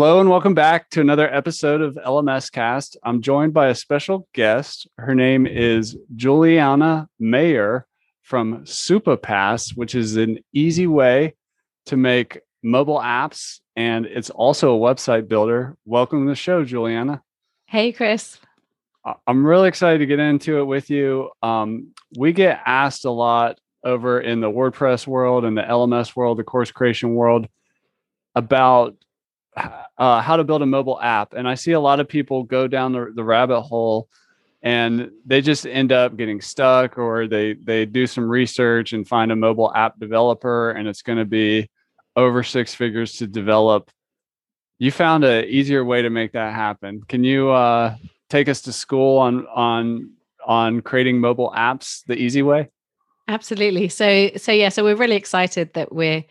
Hello and welcome back to another episode of LMS Cast. I'm joined by a special guest. Her name is Juliana Mayer from Supapass, which is an easy way to make mobile apps and it's also a website builder. Welcome to the show, Juliana. Hey, Chris. I'm really excited to get into it with you. Um, we get asked a lot over in the WordPress world and the LMS world, the course creation world, about uh, how to build a mobile app. And I see a lot of people go down the, the rabbit hole and they just end up getting stuck or they they do some research and find a mobile app developer and it's going to be over six figures to develop you found an easier way to make that happen can you uh, take us to school on on on creating mobile apps the easy way absolutely so so yeah so we're really excited that we're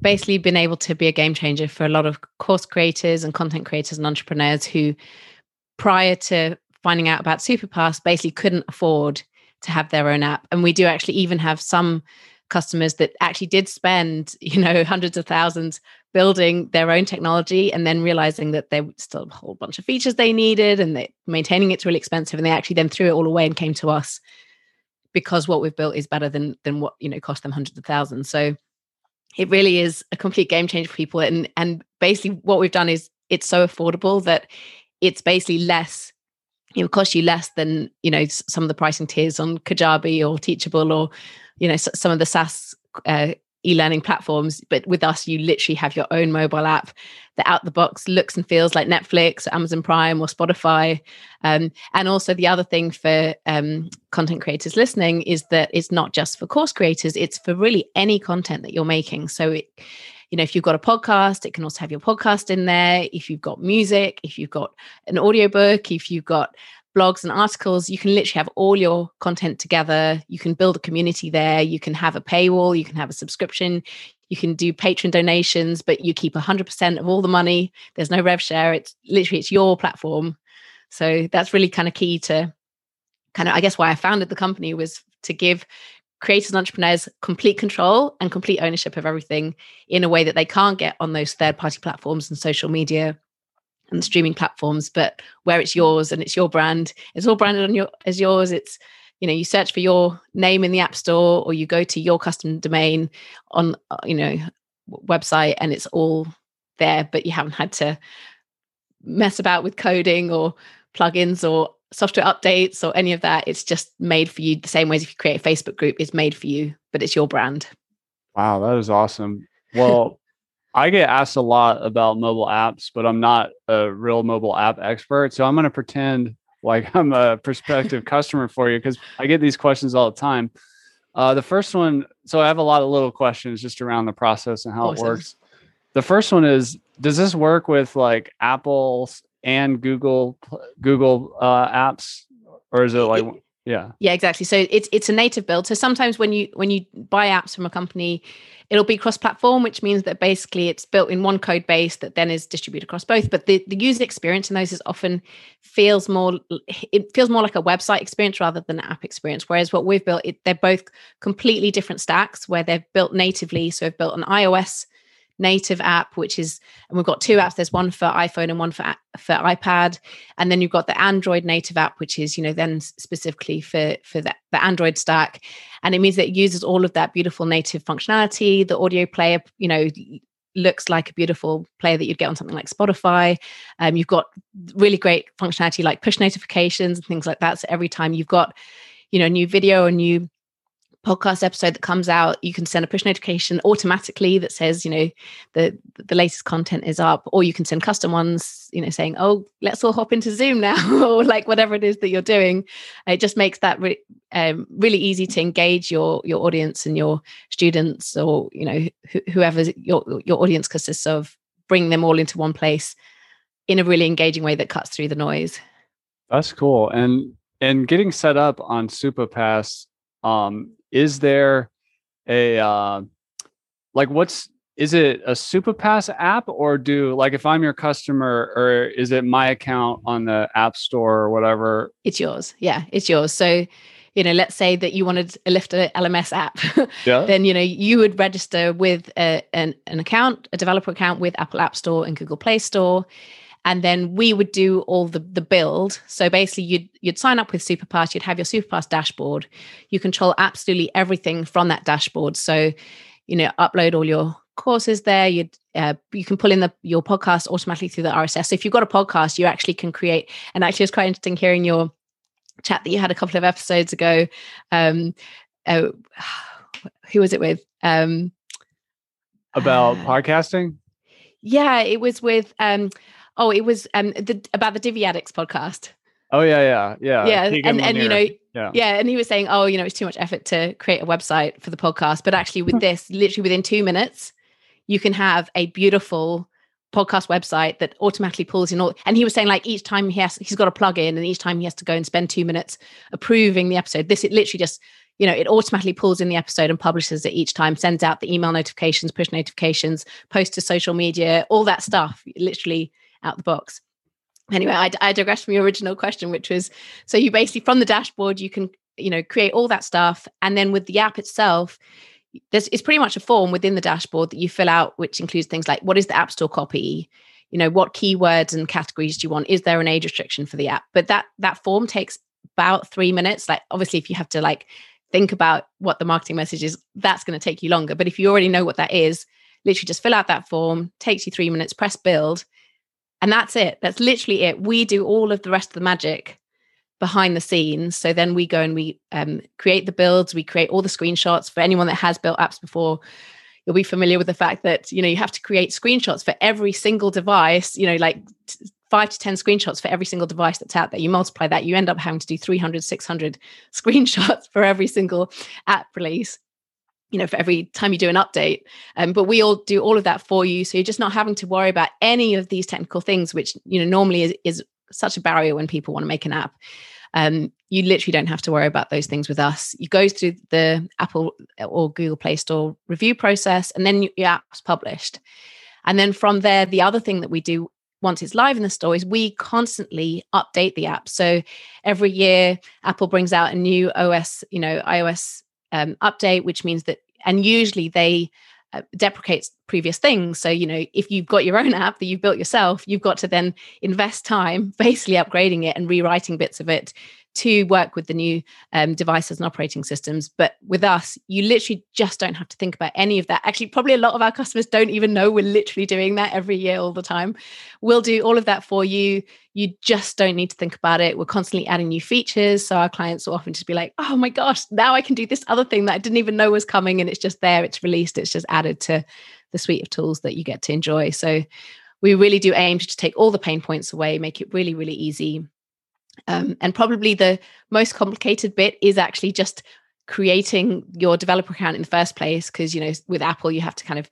basically been able to be a game changer for a lot of course creators and content creators and entrepreneurs who prior to finding out about Supapass basically couldn't afford to have their own app. And we do actually even have some customers that actually did spend, you know, hundreds of thousands building their own technology and then realizing that there still a whole bunch of features they needed and that maintaining it's really expensive. And they actually then threw it all away and came to us because what we've built is better than than what, you know, cost them hundreds of thousands. So it really is a complete game changer for people. And and basically what we've done is it's so affordable that it's basically less it will cost you less than you know some of the pricing tiers on Kajabi or Teachable or you know some of the SaaS uh, e-learning platforms. But with us, you literally have your own mobile app that out the box looks and feels like Netflix, Amazon Prime, or Spotify. Um, and also the other thing for um, content creators listening is that it's not just for course creators; it's for really any content that you're making. So it you know if you've got a podcast it can also have your podcast in there if you've got music if you've got an audiobook if you've got blogs and articles you can literally have all your content together. You can build a community there. You can have a paywall. You can have a subscription. You can do patron donations but you keep 100% of all the money. There's no rev share. It's literally it's your platform. So that's really kind of key to kind of i guess why i founded the company was to give creators and entrepreneurs complete control and complete ownership of everything in a way that they can't get on those third party platforms and social media and streaming platforms but where it's yours and it's your brand it's all branded on your as yours it's you know you search for your name in the app store or you go to your custom domain on uh, you know website and it's all there but you haven't had to mess about with coding or plugins or software updates or any of that. It's just made for you the same way as if you create a Facebook group, it's made for you, but it's your brand. Wow, that is awesome. Well, I get asked a lot about mobile apps, but I'm not a real mobile app expert. So I'm going to pretend like I'm a prospective customer for you because I get these questions all the time. Uh, the first one, so I have a lot of little questions just around the process and how awesome. it works. The first one is Does this work with like Apple's and Google Google uh, apps, or is it like yeah yeah exactly? So it's it's a native build. So sometimes when you when you buy apps from a company, it'll be cross-platform, which means that basically it's built in one code base that then is distributed across both. But the, the user experience in those is often feels more it feels more like a website experience rather than an app experience. Whereas what we've built, it, they're both completely different stacks where they're built natively. So we've built an iOS native app, which is, and we've got two apps. There's one for iPhone and one for for iPad, and then you've got the Android native app, which is you know then specifically for for the, the Android stack, and it means that it uses all of that beautiful native functionality. The audio player, you know, looks like a beautiful player that you'd get on something like Spotify. Um, you've got really great functionality like push notifications and things like that. So every time you've got, you know, a new video, a new podcast episode that comes out, you can send a push notification automatically that says, you know, the the latest content is up, or you can send custom ones, you know, saying, oh, let's all hop into Zoom now, or like whatever it is that you're doing. It just makes that re- um, really easy to engage your your audience and your students, or you know, wh- whoever your your audience consists of, bring them all into one place in a really engaging way that cuts through the noise. That's cool. And and getting set up on Supapass, um, is there a uh, like what's is it a Supapass app or do like if I'm your customer or is it my account on the app store or whatever? It's yours. Yeah, it's yours. So, you know, let's say that you wanted to Lifter LMS app, yeah. then you know you would register with a, an an account, a developer account with Apple App Store and Google Play Store, and then we would do all the the build. So basically, you'd you'd sign up with supapass you'd have your supapass dashboard, you control absolutely everything from that dashboard. So, you know, upload all your courses there. You uh, you can pull in the your podcast automatically through the RSS. So if you've got a podcast, you actually can create. And actually, it's quite interesting hearing your chat that you had a couple of episodes ago. Um, uh, who was it with? Um, about uh, podcasting. Yeah, it was with. Um, oh, it was um, the, about the Divi Addicts podcast. Oh yeah, yeah, yeah. Yeah, Keegan and and you know, yeah. yeah, and he was saying, oh, you know, it's too much effort to create a website for the podcast, but actually with this, literally within two minutes, you can have a beautiful podcast website that automatically pulls in all and he was saying like each time he has he's got a plug in and each time he has to go and spend two minutes approving the episode this it literally just you know it automatically pulls in the episode and publishes it each time sends out the email notifications push notifications post to social media all that stuff literally out the box. Anyway I, I digress from your original question which was so you basically from the dashboard you can you know create all that stuff and then with the app itself there's it's pretty much a form within the dashboard that you fill out which includes things like what is the app store copy? You know what keywords and categories do you want? Is there an age restriction for the app? But that that form takes about three minutes. Like obviously if you have to like think about what the marketing message is that's going to take you longer. But if you already know what that is literally just fill out that form takes you three minutes press build and that's it that's literally it we do all of the rest of the magic behind the scenes. So then we go and we um, create the builds, we create all the screenshots. For anyone that has built apps before, you'll be familiar with the fact that you know you have to create screenshots for every single device. You know, like t- five to 10 screenshots for every single device that's out there. You multiply that, you end up having to do 300, 600 screenshots for every single app release you know for every time you do an update um, but we all do all of that for you so you're just not having to worry about any of these technical things which you know normally is, is such a barrier when people want to make an app. Um, you literally don't have to worry about those things with us. You go through the Apple or Google Play Store review process, and then your app's published. And then from there, the other thing that we do once it's live in the store is we constantly update the app. So every year, Apple brings out a new OS, you know, iOS um, update, which means that, and usually they uh, deprecates previous things. So, you know, if you've got your own app that you've built yourself, you've got to then invest time basically upgrading it and rewriting bits of it to work with the new um, devices and operating systems. But with us, you literally just don't have to think about any of that. Actually, probably a lot of our customers don't even know we're literally doing that every year, all the time. We'll do all of that for you. You just don't need to think about it. We're constantly adding new features. So our clients will often just be like, oh my gosh, now I can do this other thing that I didn't even know was coming. And it's just there, it's released, it's just added to the suite of tools that you get to enjoy. So we really do aim to take all the pain points away, make it really, really easy um, and probably the most complicated bit is actually just creating your developer account in the first place. Because, you know, with Apple, you have to kind of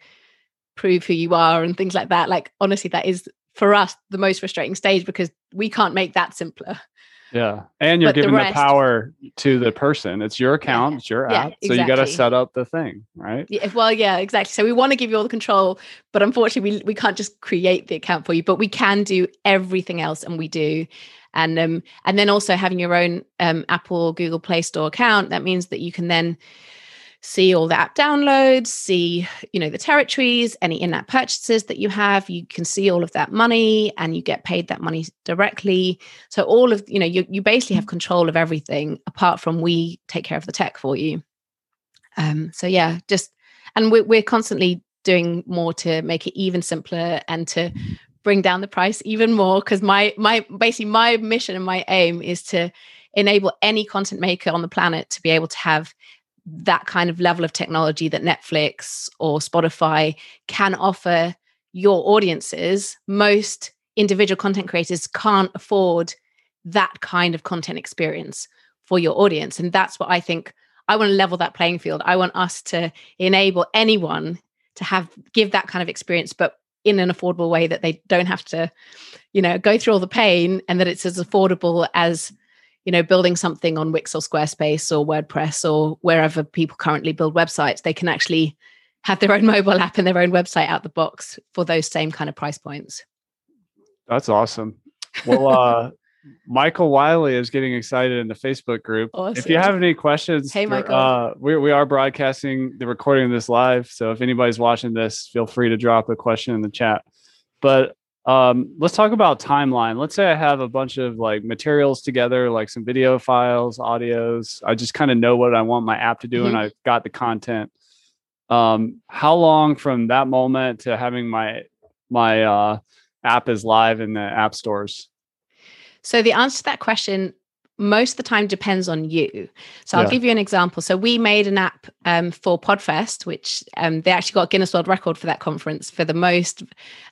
prove who you are and things like that. Like, honestly, that is for us the most frustrating stage because we can't make that simpler. Yeah. And you're but giving the, rest, the, power to the person. It's your account, yeah, it's your app. Yeah, exactly. So you got to set up the thing, right? Yeah, well, yeah, exactly. So we want to give you all the control, but unfortunately, we, we can't just create the account for you, but we can do everything else. And we do and um, and then also having your own um, Apple Google Play Store account. That means that you can then see all the app downloads, see you know the territories, any in-app purchases that you have. You can see all of that money, and you get paid that money directly. So all of you know you you basically have control of everything, apart from we take care of the tech for you. Um, so yeah, just and we're we're constantly doing more to make it even simpler and to bring down the price even more because my my basically my mission and my aim is to enable any content maker on the planet to be able to have that kind of level of technology that Netflix or Spotify can offer your audiences. Most individual content creators can't afford that kind of content experience for your audience. And that's what I think I want to level that playing field. I want us to enable anyone to have give that kind of experience, but in an affordable way that they don't have to you know go through all the pain and that it's as affordable as you know building something on wix or squarespace or wordpress or wherever people currently build websites. They can actually have their own mobile app and their own website out the box for those same kind of price points. That's awesome. Well uh Michael Wiley is getting excited in the Facebook group. Awesome. If you have any questions, hey Michael, uh, we we are broadcasting the recording of this live. So if anybody's watching this, feel free to drop a question in the chat. But um, let's talk about timeline. Let's say I have a bunch of like materials together, like some video files, audios. I just kind of know what I want my app to do, mm-hmm. and I've got the content. Um, how long from that moment to having my my uh, app is live in the app stores? So the answer to that question most of the time depends on you. So I'll give you an example. So we made an app um, for Podfest, which um, they actually got Guinness World Record for that conference for the most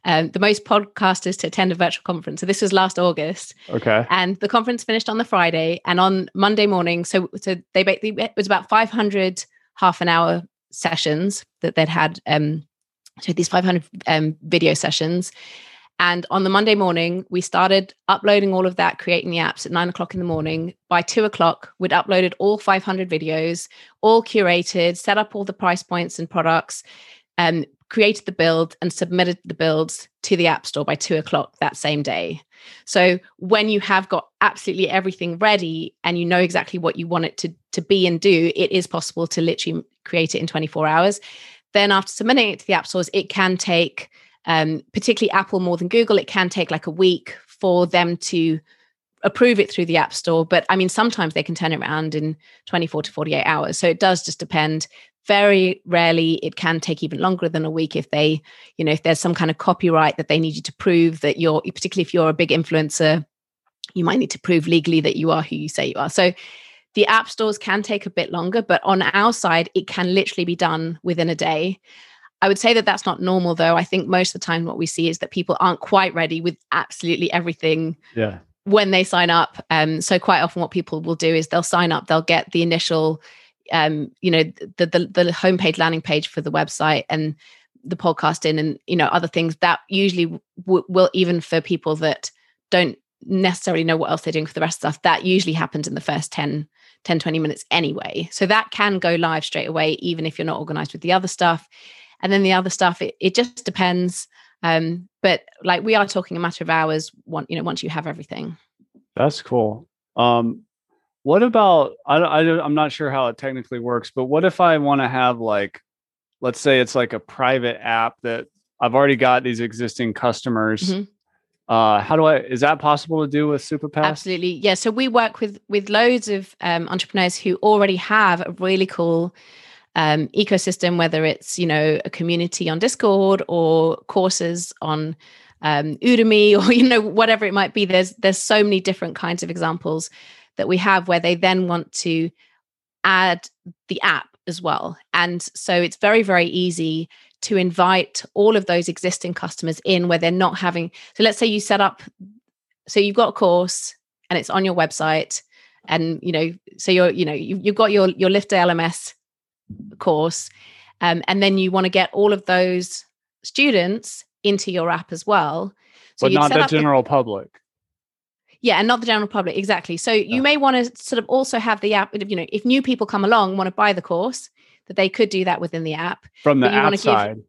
um, the most podcasters to attend a virtual conference. So this was last August. Okay. And the conference finished on the Friday, and on Monday morning, so so they basically it was about 500 half an hour sessions that they'd had. Um, so these 500 um, video sessions and on the Monday morning, we started uploading all of that, creating the apps at nine o'clock in the morning. By two o'clock, we'd uploaded all 500 videos, all curated, set up all the price points and products, and um, created the build and submitted the builds to the App Store by two o'clock that same day. So when you have got absolutely everything ready and you know exactly what you want it to, to be and do, it is possible to literally create it in 24 hours. Then after submitting it to the app stores, it can take um, particularly Apple more than Google, it can take like a week for them to approve it through the App Store. But I mean, sometimes they can turn it around in 24 to 48 hours. So it does just depend. Very rarely, it can take even longer than a week if they, you know, if there's some kind of copyright that they need you to prove that you're, particularly if you're a big influencer, you might need to prove legally that you are who you say you are. So the app stores can take a bit longer, but on our side, it can literally be done within a day. I would say that that's not normal, though. I think most of the time what we see is that people aren't quite ready with absolutely everything. Yeah. When they sign up, um, so quite often what people will do is they'll sign up, they'll get the initial, um, you know, the, the the homepage landing page for the website and the podcasting and you know other things that usually w- will even for people that don't necessarily know what else they're doing for the rest of stuff that usually happens in the first 10 10 20 minutes anyway so that can go live straight away even if you're not organized with the other stuff and then the other stuff it, it just depends um but like we are talking a matter of hours one you know once you have everything. That's cool. Um what about I, I i'm not sure how it technically works but what if i want to have like let's say it's like a private app that i've already got these existing customers mm-hmm. uh how do i is that possible to do with supapass? Absolutely yeah so we work with with loads of um, entrepreneurs who already have a really cool um, ecosystem, whether it's you know a community on Discord or courses on um, Udemy or you know whatever it might be. There's there's so many different kinds of examples that we have where they then want to add the app as well, and so it's very very easy to invite all of those existing customers in where they're not having. So let's say you set up, so you've got a course and it's on your website and you know so you're you know you've got your your Lifter LMS course um, and then you want to get all of those students into your app as well. So but not the general public. Yeah and not the general public exactly. So you may want to sort of also have the app you know if new people come along want to buy the course that they could do that within the app from the app side. Give,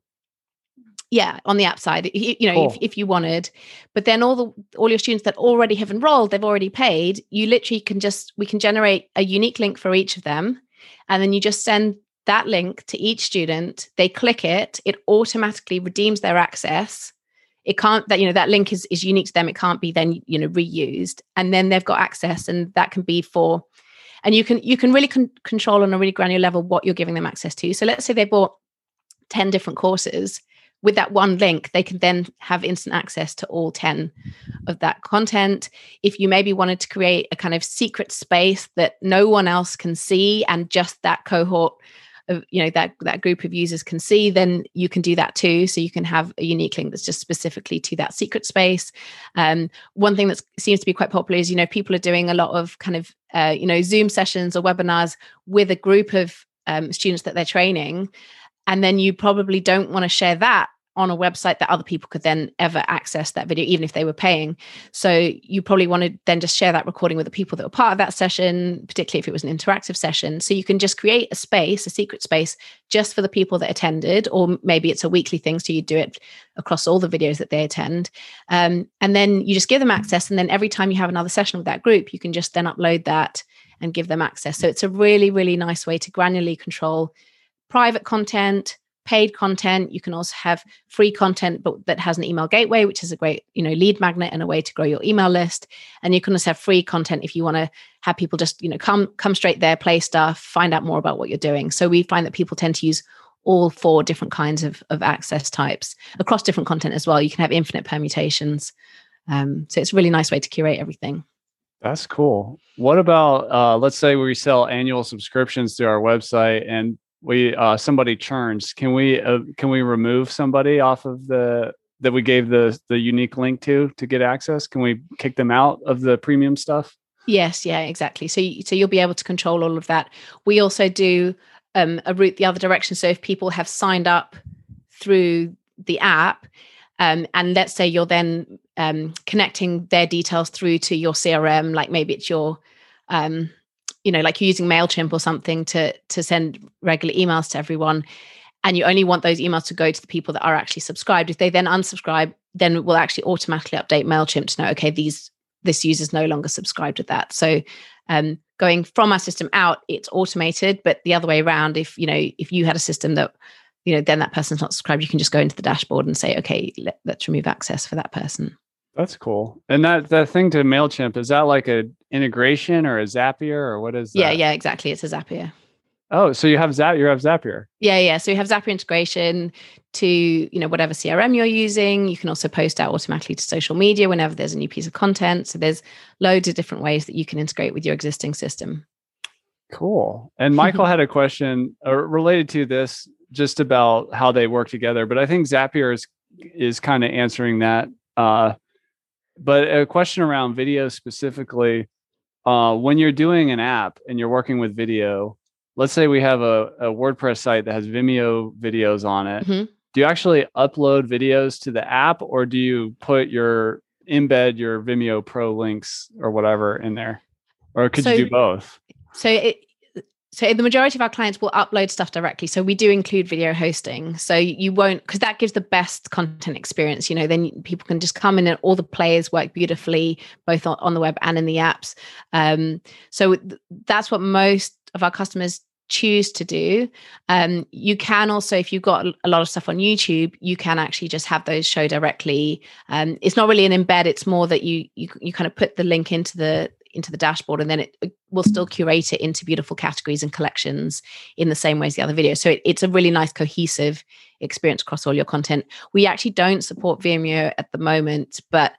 yeah on the app side you, you know cool. if, if you wanted. But then all the all your students that already have enrolled they've already paid you literally can just we can generate a unique link for each of them and then you just send that link to each student they click it it automatically redeems their access. It can't that you know that link is is unique to them it can't be then you know reused and then they've got access and that can be for and you can you can really con- control on a really granular level what you're giving them access to. So let's say they bought 10 different courses. With that one link they can then have instant access to all 10 of that content. If you maybe wanted to create a kind of secret space that no one else can see and just that cohort you know that that group of users can see then you can do that too. So you can have a unique link that's just specifically to that secret space. Um, one thing that seems to be quite popular is you know people are doing a lot of kind of uh, you know zoom sessions or webinars with a group of um, students that they're training. And then you probably don't want to share that on a website that other people could then ever access that video, even if they were paying. So you probably want to then just share that recording with the people that were part of that session, particularly if it was an interactive session. So you can just create a space, a secret space, just for the people that attended, or maybe it's a weekly thing, so you do it across all the videos that they attend. Um, and then you just give them access. And then every time you have another session with that group, you can just then upload that and give them access. So it's a really, really nice way to granularly control private content paid content. You can also have free content but that has an email gateway which is a great you know lead magnet and a way to grow your email list. And you can also have free content if you want to have people just you know come come straight there play stuff find out more about what you're doing. So we find that people tend to use all four different kinds of, of access types across different content as well. You can have infinite permutations. Um, so it's a really nice way to curate everything. That's cool. What about uh, let's say we sell annual subscriptions to our website and we uh, somebody churns, can we uh, can we remove somebody off of the that we gave the the unique link to to get access? Can we kick them out of the premium stuff? Yes, yeah, exactly. So so you'll be able to control all of that. We also do um, a route the other direction. So if people have signed up through the app, um, and let's say you're then um, connecting their details through to your CRM, like maybe it's your um, you know like you're using mailchimp or something to to send regular emails to everyone and you only want those emails to go to the people that are actually subscribed. If they then unsubscribe then we'll actually automatically update mailchimp to know okay these this user's no longer subscribed to that. So um, going from our system out it's automated but the other way around if you know if you had a system that you know then that person's not subscribed you can just go into the dashboard and say okay let, let's remove access for that person that's cool. And that that thing to Mailchimp is that like a integration or a Zapier or what is that? Yeah, yeah, exactly. It's a Zapier. Oh, so you have Zap you have Zapier. Yeah, yeah. So you have Zapier integration to, you know, whatever CRM you're using. You can also post out automatically to social media whenever there's a new piece of content. So there's loads of different ways that you can integrate with your existing system. Cool. And Michael had a question uh, related to this just about how they work together, but I think Zapier is is kind of answering that uh but a question around video specifically uh, when you're doing an app and you're working with video let's say we have a, a wordpress site that has vimeo videos on it. Mm-hmm. do you actually upload videos to the app or do you put your embed your vimeo pro links or whatever in there? Or could so, you do both? so it, so the majority of our clients will upload stuff directly. So we do include video hosting. So you won't because that gives the best content experience you know then people can just come in and all the players work beautifully both on, the web and in the apps. Um, so th- that's what most of our customers choose to do. Um, you can also if you've got a lot of stuff on youtube you can actually just have those show directly. Um, it's not really an embed it's more that you you, you kind of put the link into the into the dashboard and then it, will still curate it into beautiful categories and collections in the same way as the other videos so it, it's a really nice cohesive experience across all your content we actually don't support vimeo at the moment but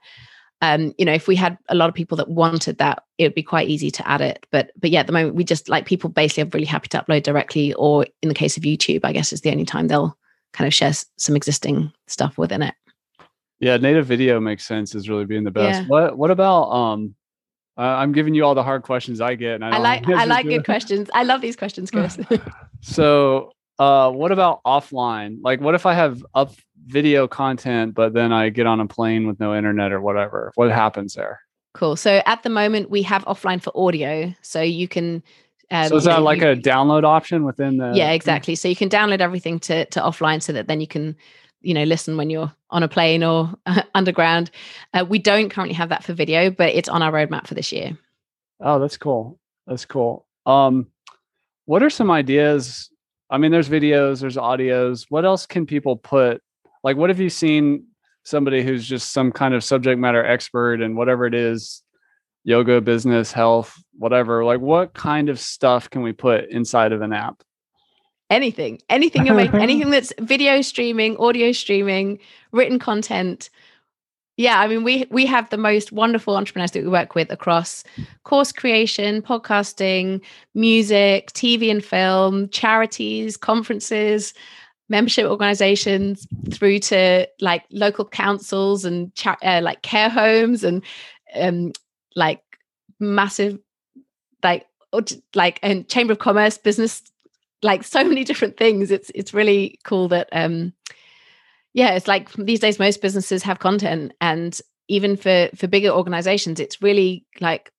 um, you know, if we had a lot of people that wanted that, it would be quite easy to add it. But but yeah, at the moment we just like people basically are really happy to upload directly, or in the case of YouTube, I guess is the only time they'll kind of share some existing stuff within it. Yeah, native video makes sense is really being the best. Yeah. What what about um uh, I'm giving you all the hard questions I get. I, I, like I like good questions. I love these questions, Chris. so, uh, what about offline? Like, what if I have up video content, but then I get on a plane with no internet or whatever? What happens there? Cool. So at the moment, we have offline for audio, so you can. Um, so is that like you, a download option within the? Yeah, exactly. So you can download everything to to offline, so that then you can you know listen when you're on a plane or underground. Uh, we don't currently have that for video but it's on our roadmap for this year. Oh that's cool. That's cool. Um what are some ideas? I mean there's videos there's audios. What else can people put? Like what have you seen somebody who's just some kind of subject matter expert and whatever it is yoga business health whatever? Like what kind of stuff can we put inside of an app anything, anything you make, anything that's video streaming, audio streaming, written content. Yeah, I mean, we we have the most wonderful entrepreneurs that we work with across course creation, podcasting, music, TV and film, charities, conferences, membership organizations, through to like local councils and cha- uh, like care homes and um, like massive like like and chamber of commerce business like so many different things. It's it's really cool that um yeah it's like these days most businesses have content and even for for bigger organizations it's really like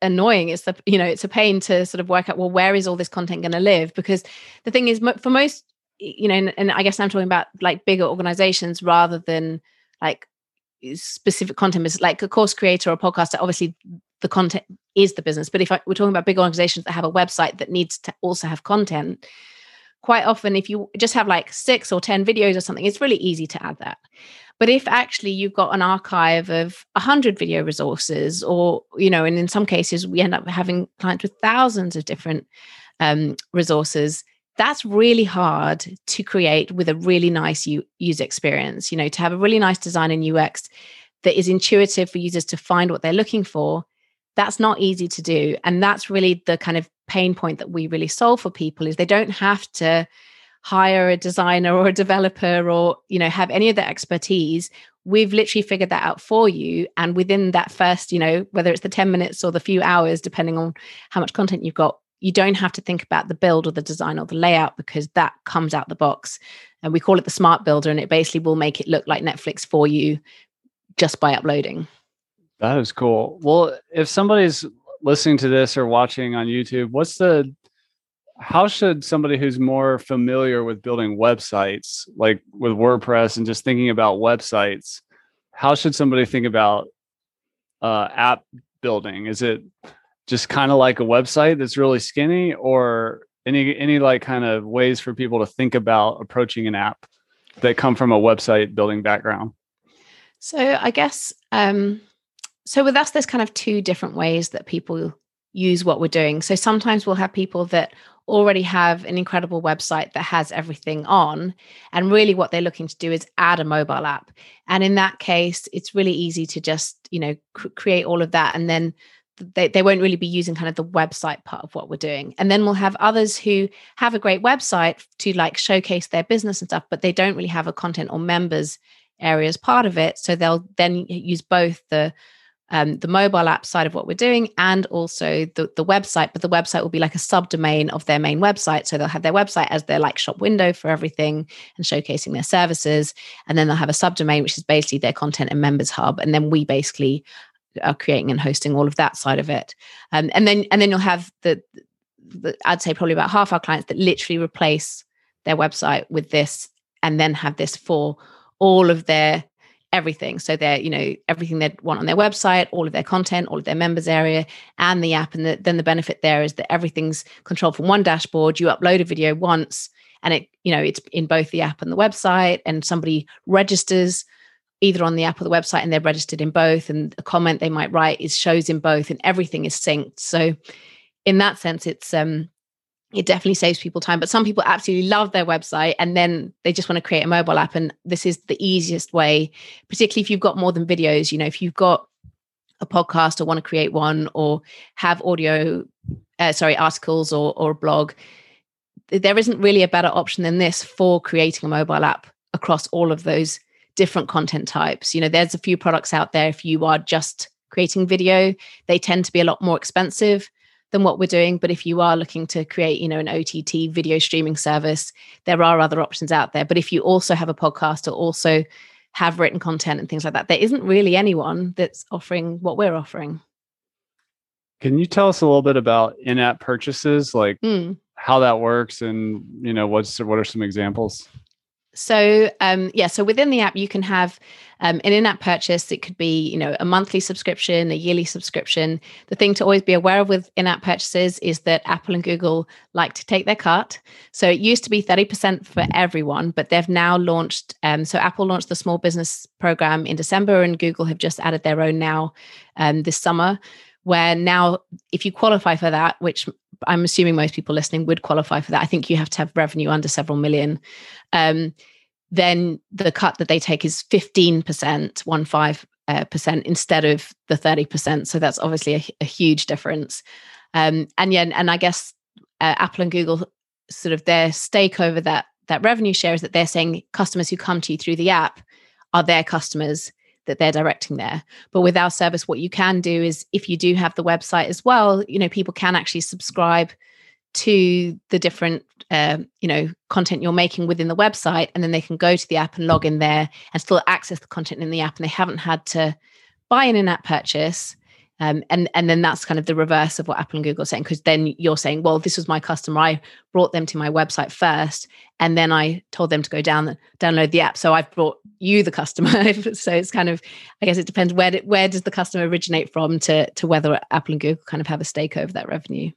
annoying. It's the you know it's a pain to sort of work out well where is all this content going to live? Because the thing is for most you know and, and i guess i'm talking about like bigger organizations rather than like specific content is like a course creator or podcaster obviously the content is the business but if I, we're talking about big organizations that have a website that needs to also have content quite often if you just have like six or 10 videos or something, it's really easy to add that. But if actually you've got an archive of 100 video resources, or, you know, and in some cases we end up having clients with thousands of different um, resources, that's really hard to create with a really nice u- user experience. You know, to have a really nice design in UX that is intuitive for users to find what they're looking for that's not easy to do. And that's really the kind of pain point that we really solve for people is they don't have to hire a designer or a developer or you know have any of that expertise. We've literally figured that out for you. And within that first you know whether it's the 10 minutes or the few hours depending on how much content you've got you don't have to think about the build or the design or the layout because that comes out the box. And we call it the smart builder and it basically will make it look like netflix for you just by uploading that is cool. Well, if somebody's listening to this or watching on YouTube, what's the how should somebody who's more familiar with building websites, like with WordPress and just thinking about websites, how should somebody think about uh, app building? Is it just kind of like a website that's really skinny, or any any like kind of ways for people to think about approaching an app that come from a website building background? So I guess um, so with us there's kind of two different ways that people use what we're doing. So sometimes we'll have people that already have an incredible website that has everything on and really what they're looking to do is add a mobile app. And in that case it's really easy to just you know cr- create all of that and then they, they won't really be using kind of the website part of what we're doing. And then we'll have others who have a great website to like showcase their business and stuff but they don't really have a content or members area as part of it. So they'll then use both the um, the mobile app side of what we're doing and also the, the website but the website will be like a subdomain of their main website. So they'll have their website as their like shop window for everything and showcasing their services. And then they'll have a subdomain which is basically their content and members hub. And then we basically are creating and hosting all of that side of it. Um, and then and then you'll have the, the i'd say probably about half our clients that literally replace their website with this and then have this for all of their everything. So they're, you know, everything they want on their website, all of their content, all of their members area, and the app. And the, then the benefit there is that everything's controlled from one dashboard. You upload a video once, and it, you know, it's in both the app and the website. And somebody registers either on the app or the website, and they're registered in both. And a comment they might write is shows in both, and everything is synced. So in that sense, it's um it definitely saves people time but some people absolutely love their website and then they just want to create a mobile app and this is the easiest way particularly if you've got more than videos you know if you've got a podcast or want to create one or have audio uh, sorry articles or or a blog there isn't really a better option than this for creating a mobile app across all of those different content types. You know there's a few products out there if you are just creating video they tend to be a lot more expensive than what we're doing. But if you are looking to create, you know, an OTT video streaming service, there are other options out there. But if you also have a podcast or also have written content and things like that, there isn't really anyone that's offering what we're offering. Can you tell us a little bit about in-app purchases, like mm. how that works, and you know what's what are some examples? So um, yeah, so within the app you can have um, an in-app purchase. It could be you know a monthly subscription, a yearly subscription. The thing to always be aware of with in-app purchases is that Apple and Google like to take their cut. So it used to be thirty percent for everyone, but they've now launched. Um, so Apple launched the small business program in December, and Google have just added their own now um, this summer where now if you qualify for that which I'm assuming most people listening would qualify for that. I think you have to have revenue under several million. Um, then the cut that they take is 15%, one five uh, percent instead of the 30%. So that's obviously a, a huge difference. Um, and yeah, and I guess uh, Apple and Google sort of their stake over that that revenue share is that they're saying customers who come to you through the app are their customers that they're directing there. But with our service, what you can do is if you do have the website as well, you know, people can actually subscribe to the different uh, you know content you're making within the website and then they can go to the app and log in there and still access the content in the app and they haven't had to buy an in-app purchase um, and and then that's kind of the reverse of what Apple and Google are saying because then you're saying, well, this was my customer. I brought them to my website first, and then I told them to go down download the app. So I've brought you the customer. so it's kind of, I guess it depends where where does the customer originate from to to whether Apple and Google kind of have a stake over that revenue.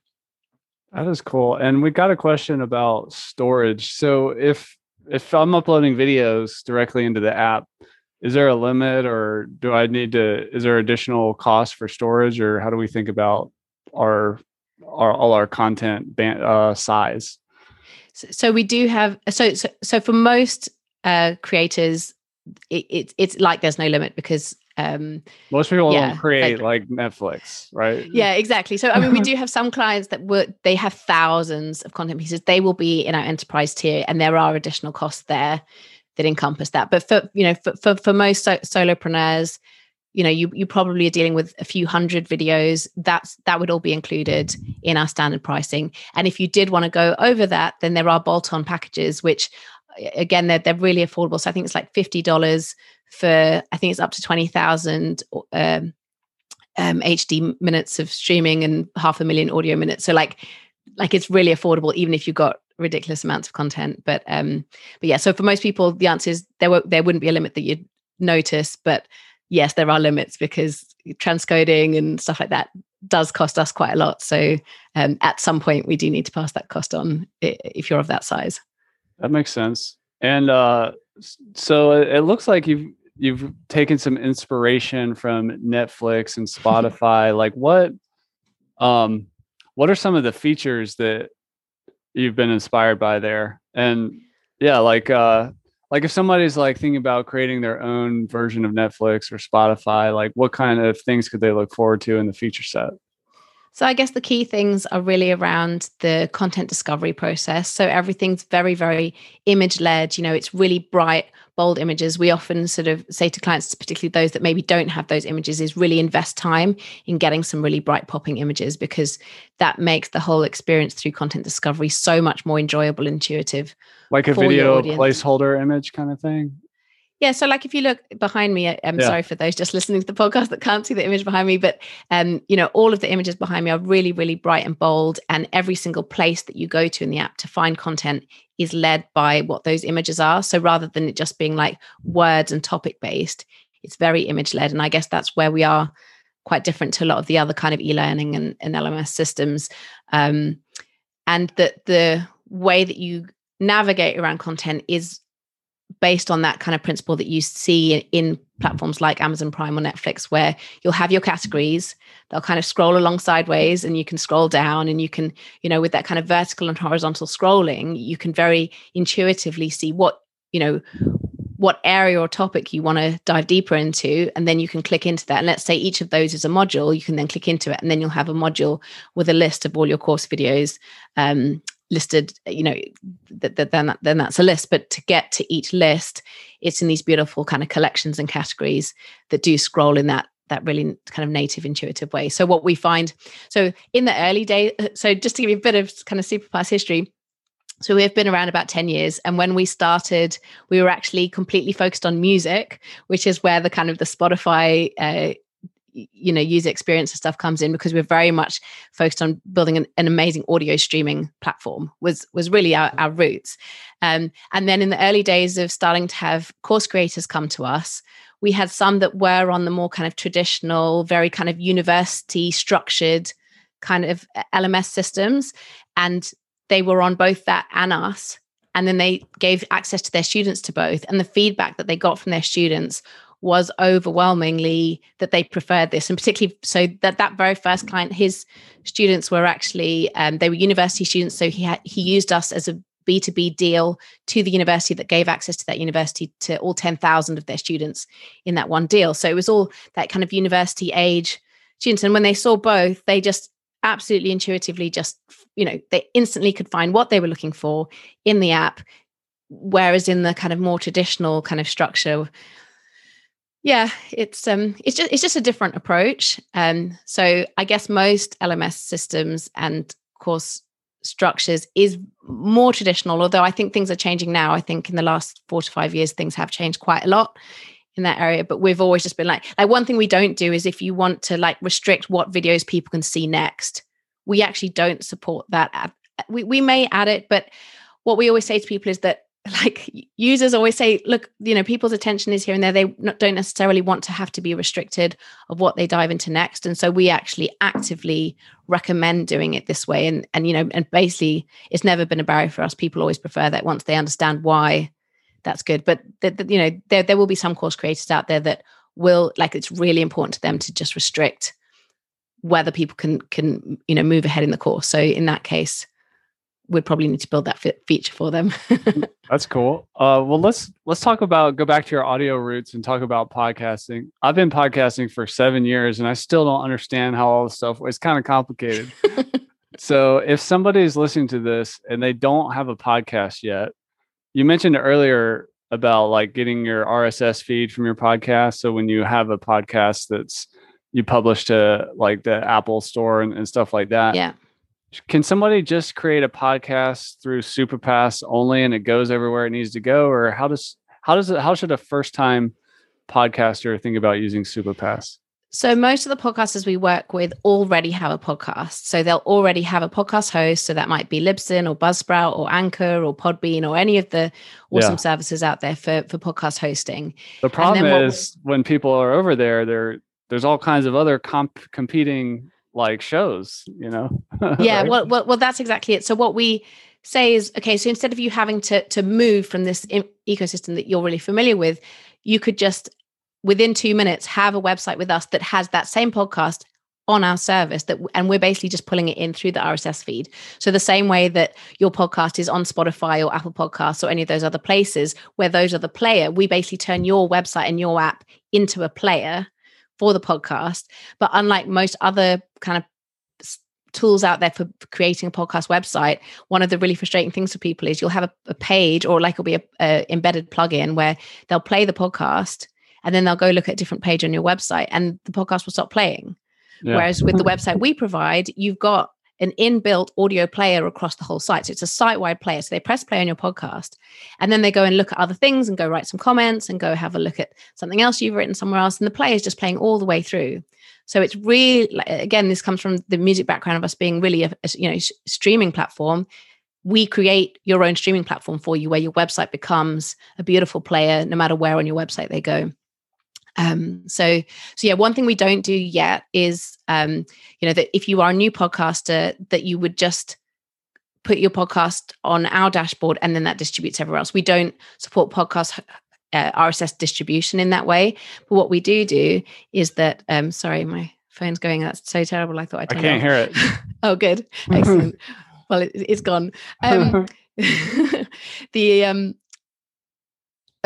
That is cool. And we got a question about storage. So if if I'm uploading videos directly into the app, is there a limit or do I need to is there additional cost for storage or how do we think about our our all our content band, uh, size? So, so, we do have so so, so for most uh, creators it, it, it's like there's no limit because um most people yeah, don't create like, like, netflix right? Yeah exactly. So i mean we do have some clients that work they have thousands of content pieces. They will be in our enterprise tier and there are additional costs there that encompass that. But for you know, for for, for most so- solopreneurs, you know, you you probably are dealing with a few hundred videos. That's that would all be included in our standard pricing. And if you did want to go over that, then there are bolt-on packages, which again they're they're really affordable. So I think it's like fifty dollars for I think it's up to twenty thousand. Um, um, HD minutes of streaming and half a million audio minutes. So like, like it's really affordable, even if you've got ridiculous amounts of content. But um, but yeah, so for most people, the answer is there won't there wouldn't be a limit that you'd notice, but yes, there are limits because transcoding and stuff like that does cost us quite a lot. So um, at some point, we do need to pass that cost on if you're of that size. That makes sense. And uh, so it looks like you've you've taken some inspiration from Netflix and Spotify. like what um what are some of the features that you've been inspired by there. And yeah like uh like if somebody's like thinking about creating their own version of netflix or spotify like what kind of things could they look forward to in the feature set so I guess the key things are really around the content discovery process. So everything's very, very image led. You know, it's really bright, bold images. We often sort of say to clients, particularly those that maybe don't have those images, is really invest time in getting some really bright popping images because that makes the whole experience through content discovery so much more enjoyable, intuitive. Like a video placeholder image kind of thing. Yeah, so like if you look behind me, I'm yeah. sorry for those just listening to the podcast that can't see the image behind me, but um, you know, all of the images behind me are really, really bright and bold, and every single place that you go to in the app to find content is led by what those images are. So rather than it just being like words and topic based, it's very image led, and I guess that's where we are quite different to a lot of the other kind of e-learning and, and LMS systems, um, and that the way that you navigate around content is based on that kind of principle that you see in platforms like Amazon Prime or Netflix, where you'll have your categories, they'll kind of scroll along sideways and you can scroll down and you can, you know, with that kind of vertical and horizontal scrolling, you can very intuitively see what, you know, what area or topic you want to dive deeper into and then you can click into that. And let's say each of those is a module you can then click into it and then you'll have a module with a list of all your course videos um, listed you know that, that then then that's a list. But to get to each list it's in these beautiful kind of collections and categories that do scroll in that that really kind of native intuitive way. So what we find so in the early days uh, so just to give you a bit of kind of supapass history so we've been around about 10 years. And when we started we were actually completely focused on music which is where the kind of the spotify uh, you know user experience and stuff comes in because we're very much focused on building an, an amazing audio streaming platform was was really our, our roots. Um, and then in the early days of starting to have course creators come to us we had some that were on the more kind of traditional very kind of university structured kind of uh, lms systems and they were on both that and us and then they gave access to their students to both and the feedback that they got from their students was overwhelmingly that they preferred this. And particularly so that that very first client his students were actually um, they were university students so he had he used us as a b2b deal to the university that gave access to that university to all 10,000 of their students in that one deal. So it was all that kind of university age students. And when they saw both they just absolutely intuitively just you know they instantly could find what they were looking for in the app whereas in the kind of more traditional kind of structure yeah, it's um it's just it's just a different approach. Um so I guess most LMS systems and course structures is more traditional although i think things are changing now i think in the last four to five years things have changed quite a lot in that area but we've always just been like like one thing we don't do is if you want to like restrict what videos people can see next we actually don't support that we, we may add it but what we always say to people is that like users always say look you know people's attention is here and there. They not, don't necessarily want to have to be restricted of what they dive into next. And so we actually actively recommend doing it this way. And and you know and basically it's never been a barrier for us. People always prefer that once they understand why that's good. But the, you know there, there will be some course creators out there that will like it's really important to them to just restrict whether people can can you know move ahead in the course. So in that case would probably need to build that feature for them. That's cool. Uh, well, let's let's talk about go back to your audio roots and talk about podcasting. I've been podcasting for seven years, and I still don't understand how all this stuff. It's kind of complicated. so, if somebody is listening to this and they don't have a podcast yet, you mentioned earlier about like getting your RSS feed from your podcast. So when you have a podcast that's you publish to like the Apple store and, and stuff like that. Yeah can somebody just create a podcast through Supapass only and it goes everywhere it needs to go or how does how does it how should a first time podcaster think about using Supapass so most of the podcasters we work with already have a podcast. So they'll already have a podcast host. So that might be Libsyn or Buzzsprout or Anchor or Podbean or any of the awesome yeah. services out there for, for podcast hosting. The problem is when people are over there, there there's all kinds of other comp- competing like shows, you know? yeah, right? well, well, well, that's exactly it. So what we say is, okay, so instead of you having to to move from this ecosystem that you're really familiar with, you could just within two minutes have a website with us that has that same podcast on our service that and we're basically just pulling it in through the RSS feed. So the same way that your podcast is on Spotify or Apple Podcasts or any of those other places where those are the player, we basically turn your website and your app into a player for the podcast. But unlike most other kind of tools out there for creating a podcast website one of the really frustrating things for people is you'll have a, a page or like it'll be a, a, embedded plugin where they'll play the podcast and then they'll go look at a different page on your website and the podcast will stop playing yeah. whereas with the hmm. website we provide you've got an inbuilt audio player across the whole site. So it's a site wide player. So they press play on your podcast and then they go and look at other things and go write some comments and go have a look at something else you've written somewhere else. And the player is just playing all the way through. So it's really, again, this comes from the music background of us being really a, a you know streaming platform. We create your own streaming platform for you where your website becomes a beautiful player no matter where on your website they go. Um, so, so yeah, one thing we don't do yet is, um, you know, that if you are a new podcaster, that you would just put your podcast on our dashboard and then that distributes everywhere else. We don't support podcast uh, RSS distribution in that way. But what we do do is that, um, sorry, my phone's going. That's so terrible. I thought I, I can't hear it. oh, good, excellent. well, it, has gone. Um, the um,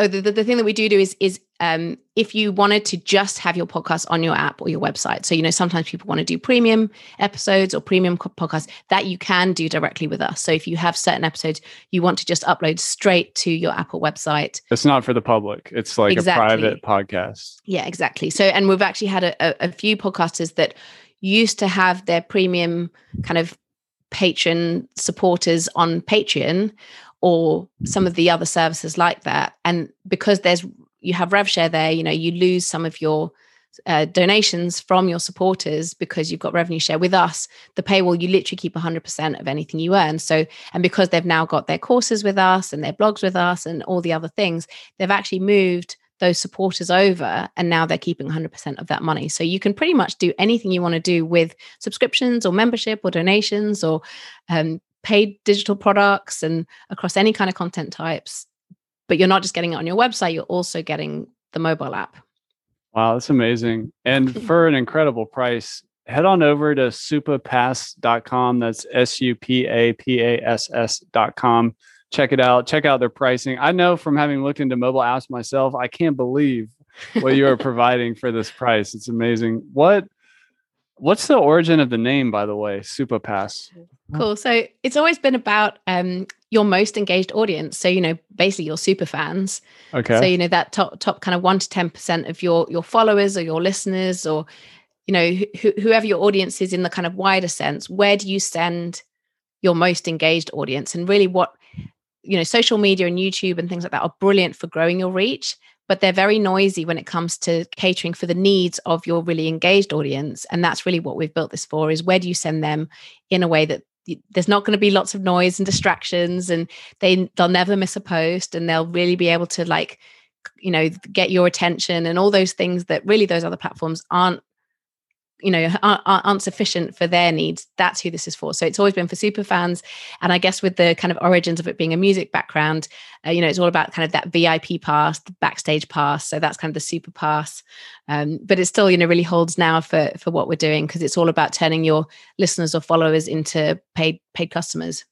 oh, the, the, the thing that we do do is is um, if you wanted to just have your podcast on your app or your website. So, you know, sometimes people want to do premium episodes or premium podcasts that you can do directly with us. So, if you have certain episodes you want to just upload straight to your Apple website, it's not for the public, it's like exactly. a private podcast. Yeah, exactly. So, and we've actually had a, a, a few podcasters that used to have their premium kind of patron supporters on Patreon or some of the other services like that. And because there's you have rev share there, you know, you lose some of your uh, donations from your supporters because you've got revenue share with us. The paywall you literally keep 100% of anything you earn. So and because they've now got their courses with us and their blogs with us and all the other things they've actually moved those supporters over and now they're keeping 100% of that money. So you can pretty much do anything you want to do with subscriptions or membership or donations or um, paid digital products and across any kind of content types but you're not just getting it on your website, you're also getting the mobile app. Wow, that's amazing. And for an incredible price, head on over to supapass.com. That's S U P A P A S S.com. Check it out. Check out their pricing. I know from having looked into mobile apps myself, I can't believe what you are providing for this price. It's amazing. What What's the origin of the name, by the way, Supapass? Cool. So it's always been about um, your most engaged audience. So you know, basically your super fans. Okay. So you know that top top kind of one to ten percent of your your followers or your listeners or you know wh- whoever your audience is in the kind of wider sense. Where do you send your most engaged audience and really what you know social media and youtube and things like that are brilliant for growing your reach but they're very noisy when it comes to catering for the needs of your really engaged audience. And that's really what we've built this for is where do you send them in a way that there's not going to be lots of noise and distractions and they they'll never miss a post and they'll really be able to like you know get your attention and all those things that really those other platforms aren't you know aren't, sufficient for their needs that's who this is for. So it's always been for super fans. And i guess with the kind of origins of it being a music background uh, you know it's all about kind of that vip pass the backstage pass. So that's kind of the super pass. Um, but it still you know really holds now for for what we're doing because it's all about turning your listeners or followers into paid paid customers.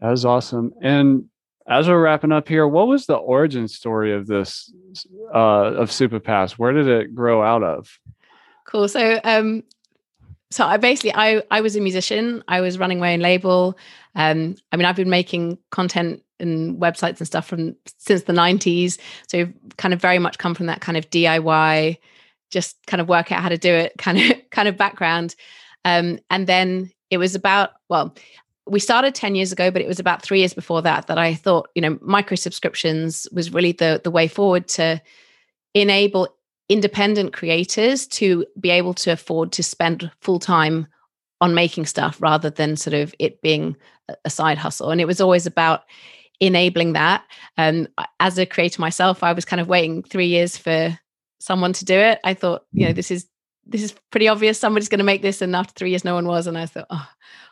That was awesome. And as we're wrapping up here what was the origin story of this uh of Supapass? Where did it grow out of Cool. So, um, so I basically I I was a musician. I was running my own label. Um, I mean, I've been making content and websites and stuff from since the 90s. So kind of very much come from that kind of DIY, just kind of work out how to do it kind of kind of background. Um, and then it was about, well, we started 10 years ago, but it was about three years before that that I thought, you know, micro subscriptions was really the the way forward to enable independent creators to be able to afford to spend full time on making stuff rather than sort of it being a side hustle. And it was always about enabling that. And as a creator myself, I was kind of waiting three years for someone to do it. I thought, you know, this is this is pretty obvious. Somebody's going to make this, and after three years, no one was. And I thought, oh,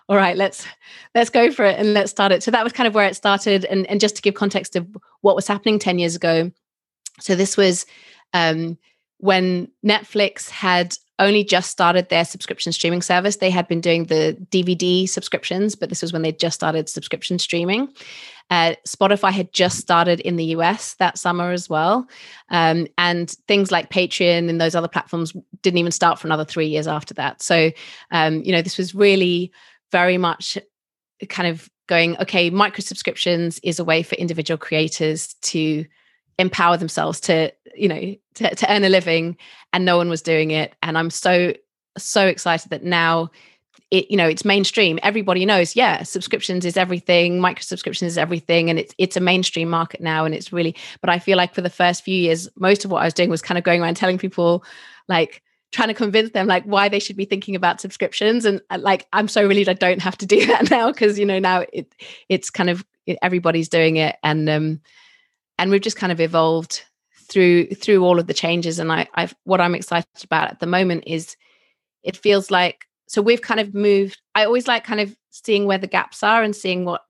all right, let's let's go for it and let's start it. So that was kind of where it started. And and just to give context of what was happening ten years ago, so this was um, when Netflix had only just started their subscription streaming service. They had been doing the DVD subscriptions, but this was when they just started subscription streaming. Uh, Spotify had just started in the US that summer as well. Um, and things like Patreon and those other platforms didn't even start for another three years after that. So, um, you know, this was really very much kind of going, okay, micro subscriptions is a way for individual creators to empower themselves to you know to, to earn a living and no one was doing it. And i'm so so excited that now it you know it's mainstream. Everybody knows yeah subscriptions is everything micro subscriptions is everything and it's it's a mainstream market now and it's really but i feel like for the first few years most of what i was doing was kind of going around telling people like trying to convince them like why they should be thinking about subscriptions. And uh, like i'm so relieved i don't have to do that now because you know now it it's kind of everybody's doing it. And um and we've just kind of evolved through through all of the changes. And I, I've what I'm excited about at the moment is it feels like so we've kind of moved I always like kind of seeing where the gaps are and seeing what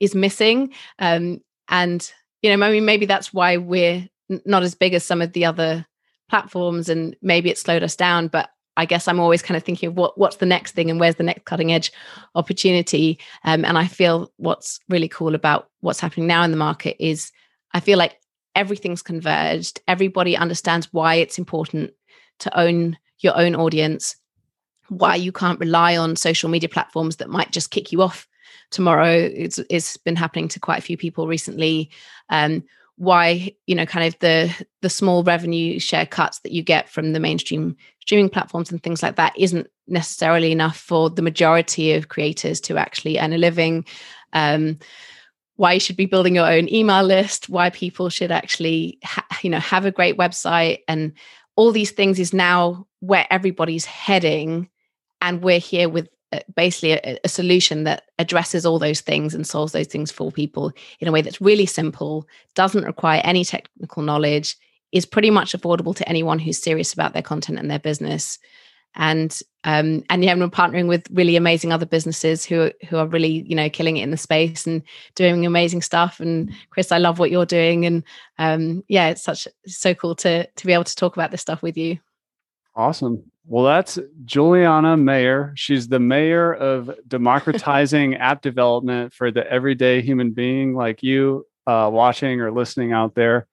is missing. Um, and you know I mean maybe that's why we're not as big as some of the other platforms and maybe it slowed us down. But I guess I'm always kind of thinking of what what's the next thing and where's the next cutting edge opportunity? Um, and I feel what's really cool about what's happening now in the market is I feel like everything's converged. Everybody understands why it's important to own your own audience, why you can't rely on social media platforms that might just kick you off tomorrow. It's, it's been happening to quite a few people recently. Um, why you know kind of the the small revenue share cuts that you get from the mainstream streaming platforms and things like that isn't necessarily enough for the majority of creators to actually earn a living um, why you should be building your own email list, why people should actually, ha- you know, have a great website, and all these things is now where everybody's heading, and we're here with uh, basically a, a, solution that addresses all those things and solves those things for people in a way that's really simple, doesn't require any technical knowledge, is pretty much affordable to anyone who's serious about their content and their business and um, and yeah, we're partnering with really amazing other businesses who who are really you know killing it in the space and doing amazing stuff. And Chris, I love what you're doing, and um, yeah, it's such so cool to to be able to talk about this stuff with you. Awesome. Well, that's Juliana Mayer. She's the mayor of democratizing app development for the everyday human being like you uh, watching or listening out there.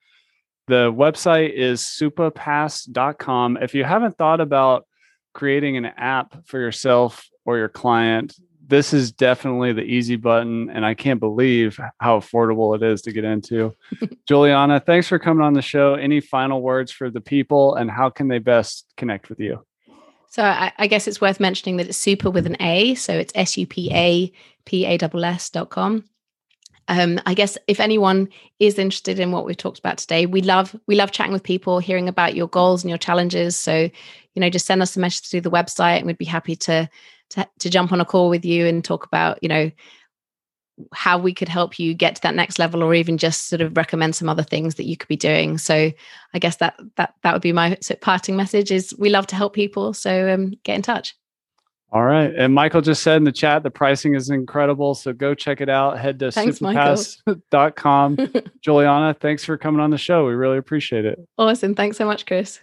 The website is supapass.com. If you haven't thought about creating an app for yourself or your client, this is definitely the easy button. And I can't believe how affordable it is to get into. Juliana, thanks for coming on the show. Any final words for the people and how can they best connect with you? So I, I guess it's worth mentioning that it's super with an A. So it's S U P A pass.com. Um, I guess if anyone is interested in what we've talked about today, we love we love chatting with people, hearing about your goals and your challenges. So, you know, just send us a message through the website, and we'd be happy to to, to jump on a call with you and talk about, you know, how we could help you get to that next level or even just sort of recommend some other things that you could be doing. So i guess that that that would be my parting message is we love to help people. So um, get in touch. All right. And michael just said in the chat the pricing is incredible. So go check it out. Head to thanks, supapass.com juliana thanks for coming on the show. We really appreciate it. Awesome. Thanks so much chris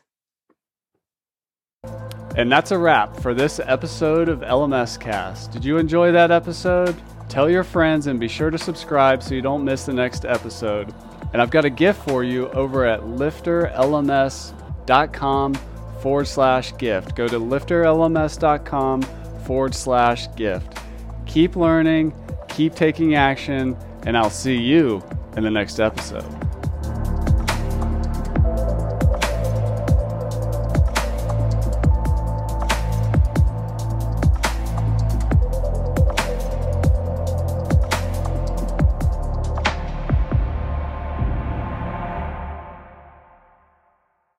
and that's a wrap for this episode of LMScast did you enjoy that episode Tell your friends and be sure to subscribe so you don't miss the next episode. And I've got a gift for you over at lifterlms.com forward slash gift. Go to lifterlms.com forward slash gift. Keep learning, keep taking action, and I'll see you in the next episode.